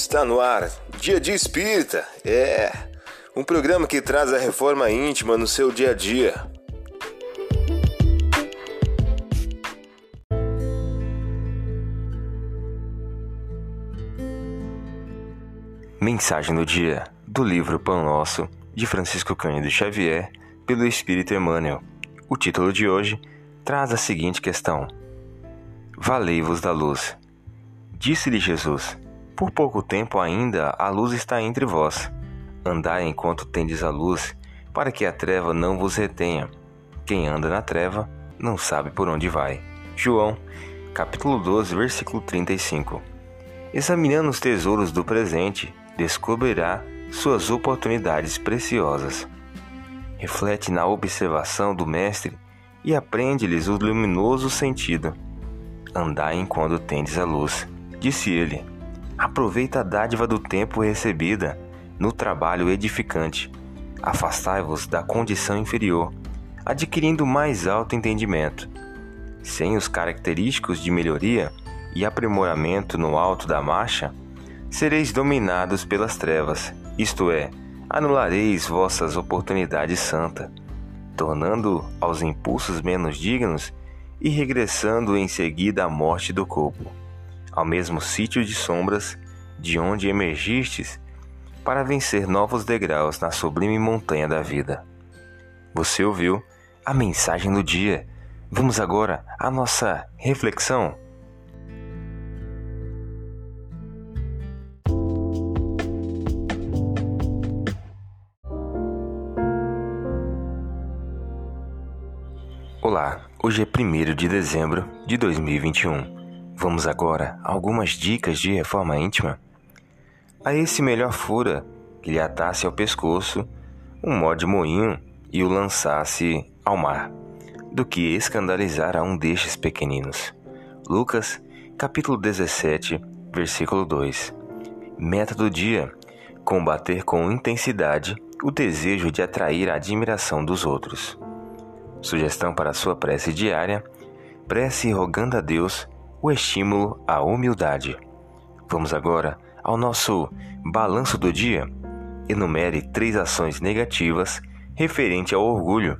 Está no ar, Dia de Espírita. É um programa que traz a reforma íntima no seu dia a dia. Mensagem do dia do livro Pão Nosso de Francisco Cândido Xavier pelo Espírito Emmanuel. O título de hoje traz a seguinte questão: Valei-vos da luz. Disse-lhe Jesus: Por pouco tempo ainda a luz está entre vós. Andai enquanto tendes a luz, para que a treva não vos retenha. Quem anda na treva não sabe por onde vai. João, capítulo 12, versículo 35. Examinando os tesouros do presente, descobrirá suas oportunidades preciosas. Reflete na observação do Mestre e aprende-lhes o luminoso sentido. Andai enquanto tendes a luz Disse ele: Aproveita a dádiva do tempo recebida no trabalho edificante. Afastai-vos da condição inferior, adquirindo mais alto entendimento. Sem os característicos de melhoria e aprimoramento no alto da marcha, sereis dominados pelas trevas, isto é, anulareis vossas oportunidades santas, tornando aos impulsos menos dignos e regressando em seguida à morte do corpo ao mesmo sítio de sombras de onde emergistes para vencer novos degraus na sublime montanha da vida. Você ouviu a mensagem do dia. Vamos agora à nossa reflexão. Olá, hoje é 1 de dezembro de 2021. Vamos agora a algumas dicas de reforma íntima. A esse melhor fura que lhe atasse ao pescoço um mó de moinho e o lançasse ao mar, do que escandalizar a um destes pequeninos. Lucas, capítulo 17, versículo 2. Meta do dia: combater com intensidade o desejo de atrair a admiração dos outros. Sugestão para sua prece diária: prece rogando a Deus o estímulo à humildade. Vamos agora ao nosso balanço do dia. Enumere três ações negativas referente ao orgulho.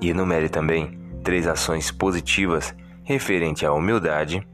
E enumere também três ações positivas referente à humildade,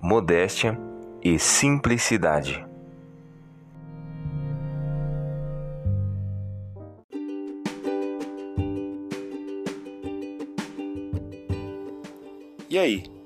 modéstia e simplicidade. E aí,